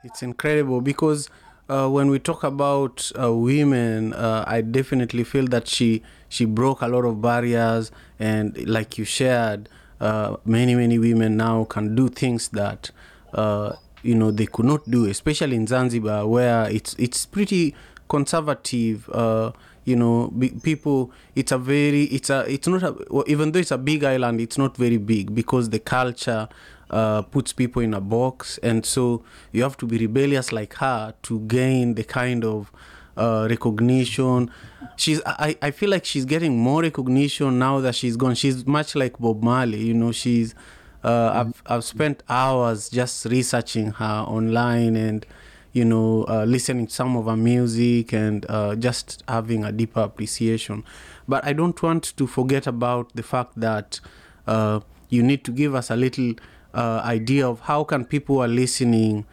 It's incredible because uh, when we talk about uh, women, uh, I definitely feel that she she broke a lot of barriers, and like you shared, uh, many many women now can do things that uh, you know they could not do, especially in Zanzibar, where it's it's pretty conservative. Uh, you know, be, people. It's a very. It's a. It's not a. Even though it's a big island, it's not very big because the culture uh, puts people in a box, and so you have to be rebellious like her to gain the kind of uh, recognition. She's. I. I feel like she's getting more recognition now that she's gone. She's much like Bob Marley. You know, she's. Uh, I've I've spent hours just researching her online and you know, uh, listening to some of her music and uh, just having a deeper appreciation. But I don't want to forget about the fact that uh, you need to give us a little uh, idea of how can people who are listening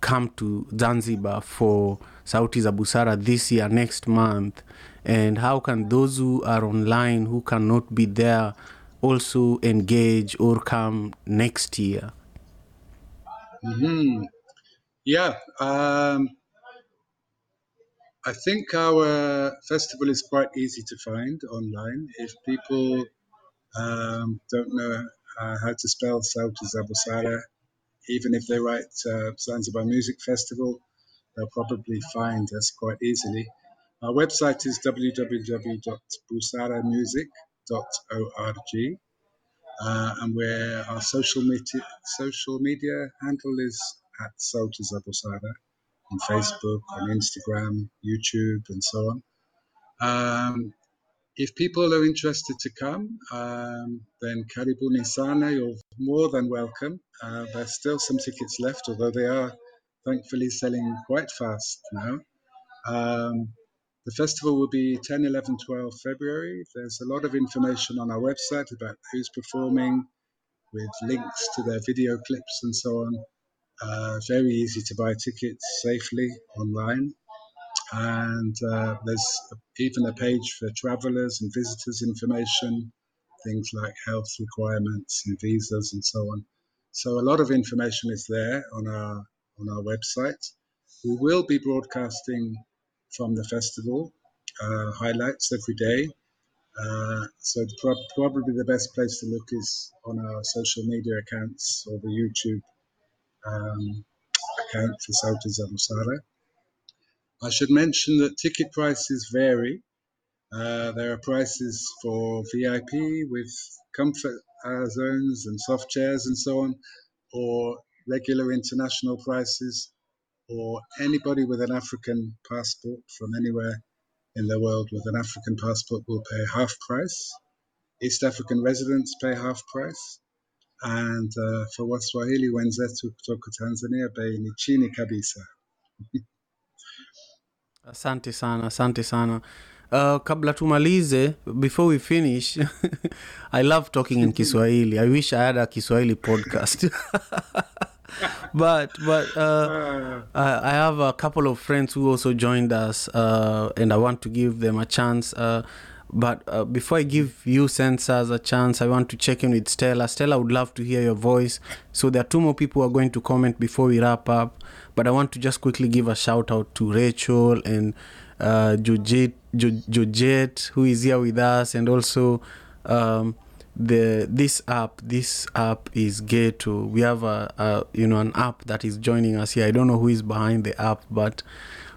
come to Zanzibar for Sauti za Busara this year, next month, and how can those who are online who cannot be there also engage or come next year? hmm Yeah, um, I think our festival is quite easy to find online. If people um, don't know uh, how to spell Sauti za Busara, even if they write uh, Zanzibar Music Festival, they'll probably find us quite easily. Our website is www.busaramusic.org, uh, and where our social media social media handle is at Sauti za Busara on Facebook, on Instagram, YouTube, and so on. Um, if people are interested to come, um, then Karibuni Sana, you're more than welcome. Uh, there's still some tickets left, although they are thankfully selling quite fast now. Um, the festival will be 10, 11, 12 February. There's a lot of information on our website about who's performing with links to their video clips and so on. Uh, very easy to buy tickets safely online. And uh, there's even a page for travelers and visitors information, things like health requirements and visas and so on. So a lot of information is there on our on our website. We will be broadcasting from the festival uh, highlights every day. Uh, so prob- probably the best place to look is on our social media accounts or the YouTube um, account for Sauti za Busara. I should mention that ticket prices vary. Uh, there are prices for VIP with comfort uh, zones and soft chairs and so on, or regular international prices, or anybody with an African passport from anywhere in the world with an African passport will pay half price. East African residents pay half price. And uh, for Waswahili wenzetu kutoka Tanzania bei ni chini kabisa. asante sana asante sana uh, kabla tumalize before we finish i love talking in kiswahili i wish i had a kiswahili podcast but but uh, I, I have a couple of friends who also joined us uh, and i want to give them a chance uh, but uh, before i give you Census a chance i want to check in with stella. Stella would love to hear your voice. So there are two more people who are going to comment before we wrap up but i want to just quickly give a shout out to rachel and uh, Georgette, Georgette, who is here with us, and also um, the this app. This app is Geto. We have a, a you know an app that is joining us here. I don't know who is behind the app, but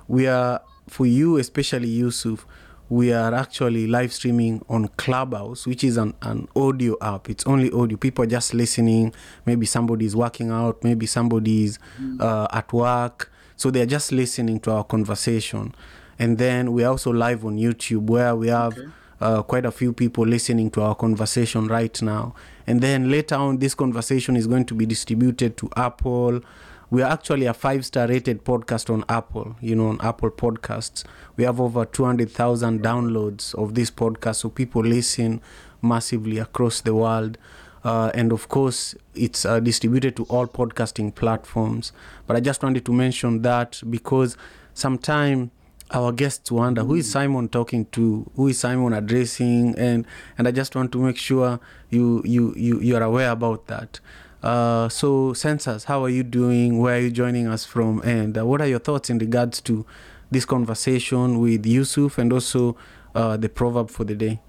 we are for you, especially Yusuf. We are actually live streaming on Clubhouse, which is an, an audio app. It's only audio. People are just listening. Maybe somebody is working out. Maybe somebody's uh, at work. So they're just listening to our conversation. And then we're also live on YouTube where we have uh, quite a few people listening to our conversation right now. And then later on, this conversation is going to be distributed to Apple. We are actually a five star rated podcast on Apple, you know, on Apple Podcasts. We have over 200,000 downloads of this podcast. So people listen massively across the world. Uh, and of course, it's uh, distributed to all podcasting platforms. But I just wanted to mention that because sometime our guests wonder who is Simon talking to, who is Simon addressing, and and I just want to make sure you you you you are aware about that. Uh, so, Census, how are you doing? Where are you joining us from? And uh, what are your thoughts in regards to this conversation with Yusuf and also uh, the proverb for the day?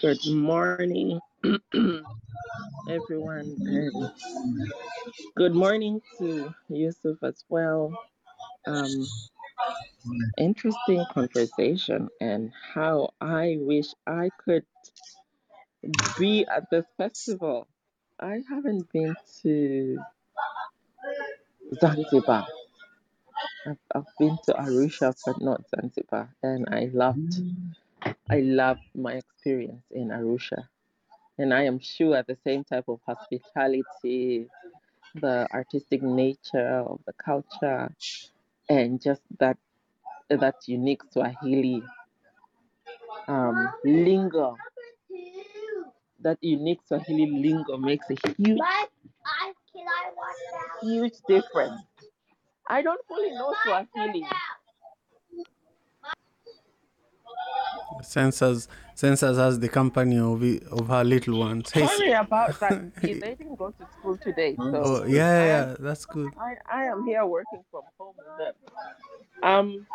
Good morning, everyone. And good morning to Yusuf as well. Um, interesting conversation, and how I wish I could be at this festival. I haven't been to Zanzibar. I've, I've been to Arusha, but not Zanzibar, and I loved. I loved my experience in Arusha. And I am sure the same type of hospitality, the artistic nature of the culture, and just that that unique Swahili um, lingo that unique Swahili lingo makes a huge, huge difference. I don't fully know Swahili. Census, census has the company of it, of her little ones. Hey, Sorry about that. kid. They didn't go to school today, so oh yeah, yeah, yeah, that's good. I, I am here working from home with them. Um,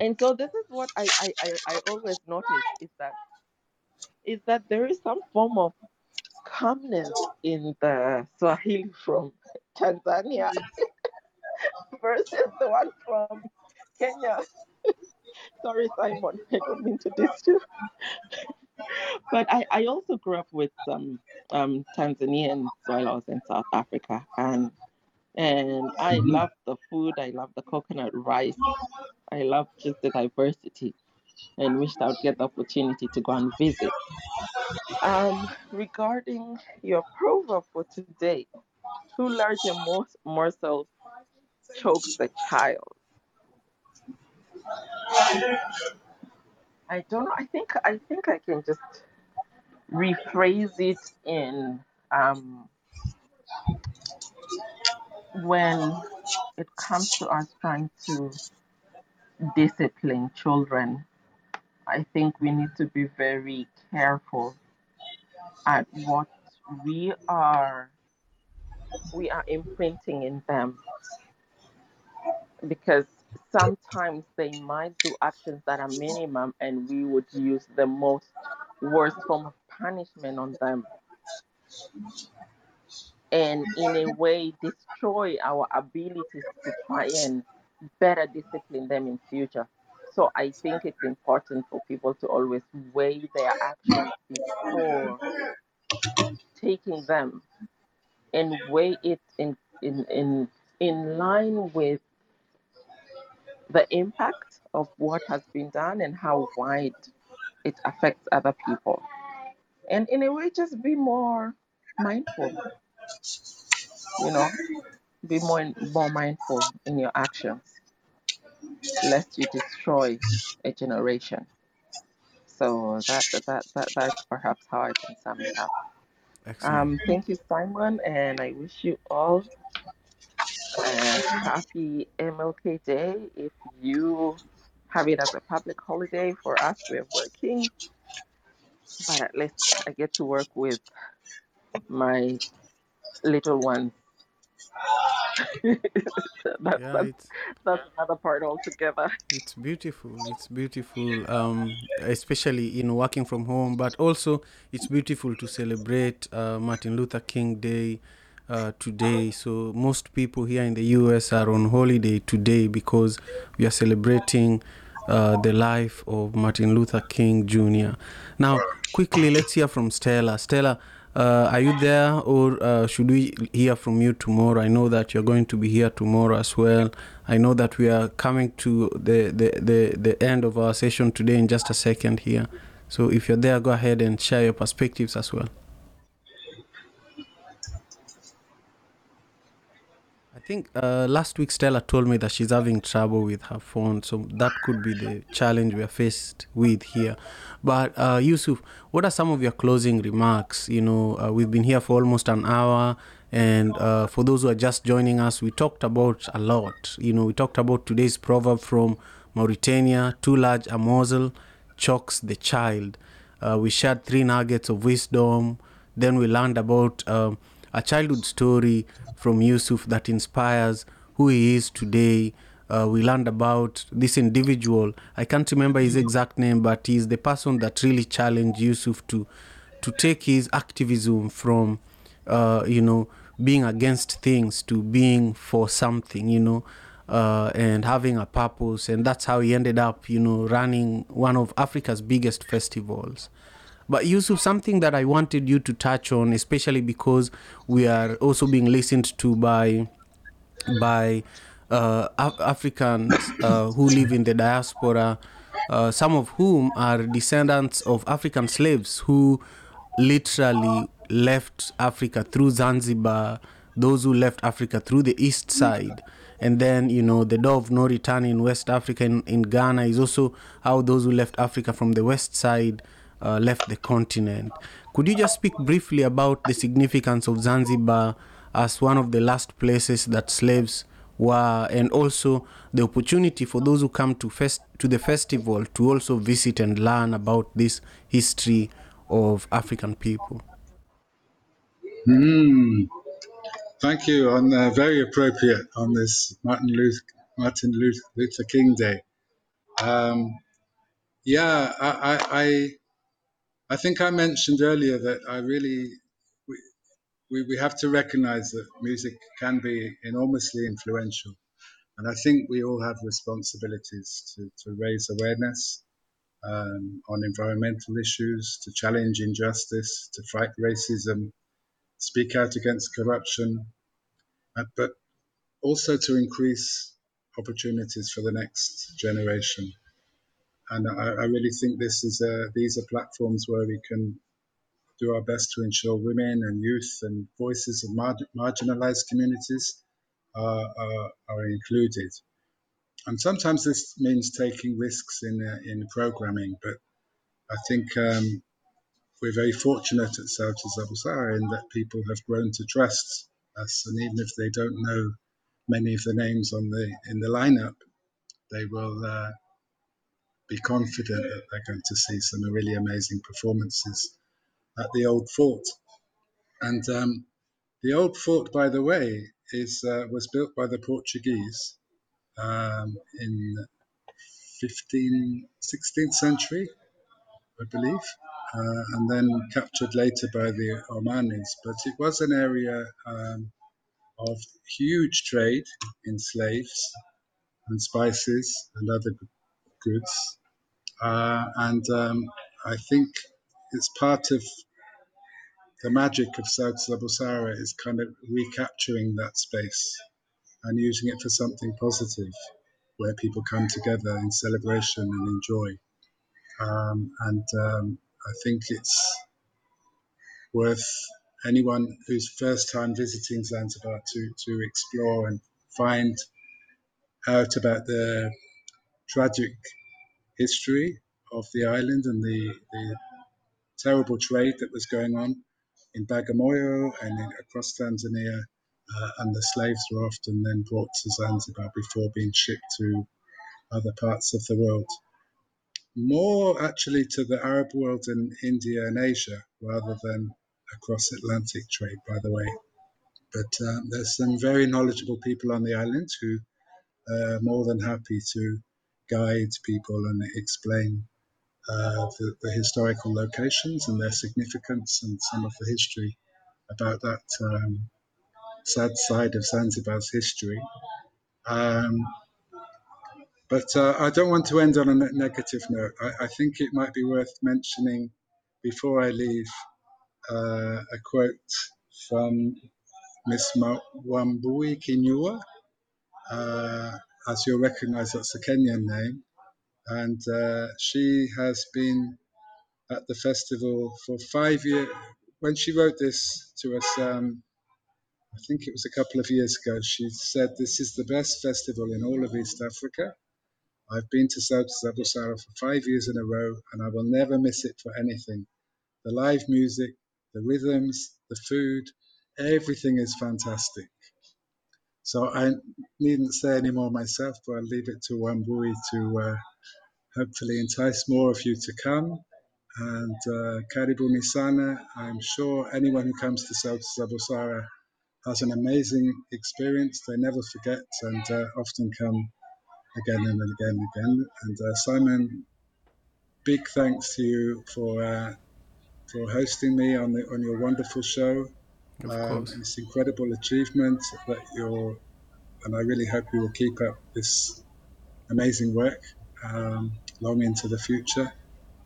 and so this is what I, I, I, I always notice is that is that there is some form of calmness in the Swahili from Tanzania versus the one from Kenya. Sorry, Simon, I don't mean to diss you. But I, I also grew up with some um, Tanzanians while I was in South Africa, and and I love the food. I love the coconut rice. I love just the diversity, and wished I would get the opportunity to go and visit. Um, regarding your proverb for today, too large a mors- morsel chokes the child. I don't know. I think I think I can just rephrase it in um, when it comes to us trying to discipline children. I think we need to be very careful at what we are we are imprinting in them because sometimes they might do actions that are minimum and we would use the most worst form of punishment on them. And in a way destroy our abilities to try and better discipline them in future. So i think it's important for people to always weigh their actions before taking them and weigh it in in in, in line with the impact of what has been done and how wide it affects other people. And in a way, just be more mindful, you know, be more more mindful in your actions, lest you destroy a generation. So that that that that's perhaps how I can sum it up. Excellent. Um, thank you, Simon, and I wish you all a happy MLK Day. If you have it as a public holiday, for us, we're working, but at least I get to work with my little ones. that's, Yeah, that's, that's another part altogether. it's beautiful. It's beautiful, um, especially in working from home. But also, it's beautiful to celebrate uh, Martin Luther King Day uh, today. So most people here in the U.S. are on holiday today because we are celebrating uh, the life of Martin Luther King Jr. Now, quickly, let's hear from Stella. Stella. Uh, are you there, or uh, should we hear from you tomorrow? I know that you're going to be here tomorrow as well. I know that we are coming to the, the, the, the end of our session today in just a second here. So if you're there, go ahead and share your perspectives as well. Think uh, last week Stella told me that she's having trouble with her phone, so that could be the challenge we are faced with here. But uh, Yusuf, what are some of your closing remarks? You know, uh, we've been here for almost an hour, and uh, for those who are just joining us, we talked about a lot. You know, we talked about today's proverb from Mauritania: "Too large a morsel chokes the child." Uh, we shared three nuggets of wisdom. Then we learned about um, a childhood story from Yusuf that inspires who he is today. Uh, we learned about this individual. I can't remember his exact name, but he's the person that really challenged Yusuf to to take his activism from, uh, you know, being against things to being for something, you know, uh, and having a purpose. And that's how he ended up, you know, running one of Africa's biggest festivals. But Yusuf, something that I wanted you to touch on, especially because we are also being listened to by by uh, Af- Africans uh, who live in the diaspora, uh, some of whom are descendants of African slaves who literally left Africa through Zanzibar, those who left Africa through the east side. And then, you know, the door of no return in West Africa, in, in Ghana, is also how those who left Africa from the west side uh, left the continent. Could you just speak briefly about the significance of Zanzibar as one of the last places that slaves were, and also the opportunity for those who come to fest to the festival to also visit and learn about this history of African people? Mm. Thank you. On uh, very appropriate on this Martin Luther, Martin Luther King Day. Um, yeah, I, I, I, think I mentioned earlier that I really we, we, we have to recognize that music can be enormously influential, and I think we all have responsibilities to, to raise awareness um, on environmental issues, to challenge injustice, to fight racism, speak out against corruption, uh, but also to increase opportunities for the next generation. And I, I really think this is a, these are platforms where we can do our best to ensure women and youth and voices of mar- marginalized communities are, are, are, included. And sometimes this means taking risks in, uh, in programming, but I think um, we're very fortunate at Sauti za Busara in that people have grown to trust us, and even if they don't know many of the names on the in the lineup, they will uh, be confident that they're going to see some really amazing performances at the Old Fort. And um, the Old Fort, by the way, is uh, was built by the Portuguese um, in 15, 16th century, I believe, uh, and then captured later by the Omanis. But it was an area um, of huge trade in slaves and spices and other goods. Uh, and um, I think it's part of the magic of Sauti za Busara is kind of recapturing that space and using it for something positive where people come together in celebration and enjoy. Um, and um, I think it's worth anyone who's first time visiting Zanzibar to, to explore and find out about the tragic history of the island and the, the terrible trade that was going on in Bagamoyo and in, across Tanzania. Uh, and the slaves were often then brought to Zanzibar before being shipped to other parts of the world. More actually to the Arab world and India and Asia rather than across Atlantic trade, by the way. But um, there's some very knowledgeable people on the island who are more than happy to guide people and explain uh, the, the, historical locations and their significance and some of the history about that um, sad side of Zanzibar's history. Um, but uh, I don't want to end on a negative note. I, I, think it might be worth mentioning before I leave uh, a quote from Miss Wambui Kinyua. As you'll recognize, that's a Kenyan name. And uh, she has been at the festival for five years. When she wrote this to us, um, I think it was a couple of years ago, she said, This is the best festival in all of East Africa. I've been to South Zabusara for five years in a row, and I will never miss it for anything. The live music, the rhythms, the food, everything is fantastic. So I needn't say any more myself, but I'll leave it to Wambui to uh, hopefully entice more of you to come. And uh, Karibuni Sana, I'm sure anyone who comes to South Zabusara has an amazing experience. They never forget and uh, often come again and again and again. And uh, Simon, big thanks to you for uh, for hosting me on the on your wonderful show. Of um, course. It's incredible achievement that you're, and I really hope you will keep up this amazing work um, long into the future.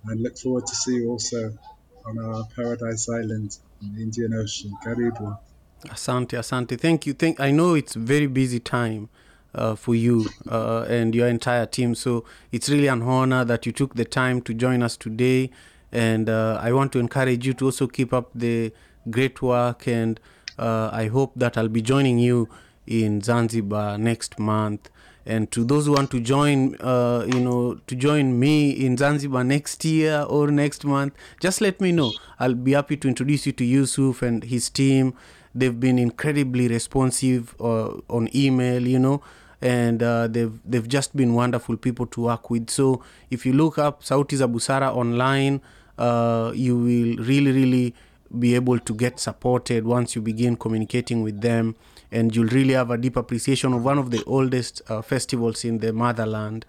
And look forward to see you also on our Paradise Island in the Indian Ocean. Karibu. Asante, asante. Thank you. Thank. I know it's very busy time uh, for you uh, and your entire team. So it's really an honor that you took the time to join us today. And uh, I want to encourage you to also keep up the great work. And uh, I hope that I'll be joining you in Zanzibar next month. And to those who want to join, uh, you know, to join me in Zanzibar next year or next month, just let me know. I'll be happy to introduce you to Yusuf and his team. They've been incredibly responsive uh, on email, you know, and uh, they've they've just been wonderful people to work with. So if you look up Sauti za Busara online, uh, you will really really be able to get supported once you begin communicating with them and you'll really have a deep appreciation of one of the oldest uh, festivals in the motherland.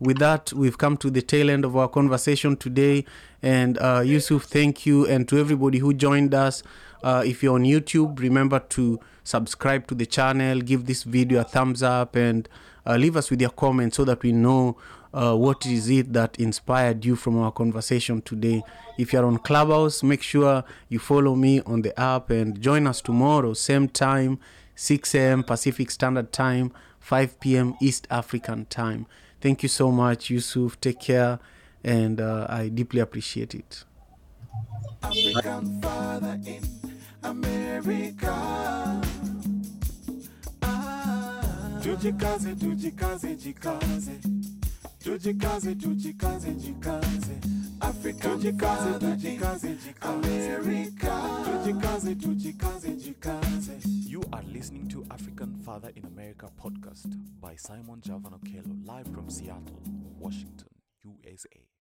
With that we've come to the tail end of our conversation today and uh, yusuf thank you and to everybody who joined us uh, if you're on youtube remember to subscribe to the channel give this video a thumbs up and uh, leave us with your comments so that we know uh, what is it that inspired you from our conversation today. If you're on Clubhouse, make sure you follow me on the app and join us tomorrow, same time, 6 a.m. Pacific Standard Time, 5 p.m. East African Time. Thank you so much, Yusuf. Take care, and uh, I deeply appreciate it. African father in America. Ah, tujikaze, tujikaze, jikaze. Tujikaze, tujikaze, jikaze. Africa, tujikaze, tujikaze, jikaze. America, tujikaze, tujikaze, jikaze. You are listening to African Father in America podcast by Simon Javan Okello, live from Seattle, Washington, USA.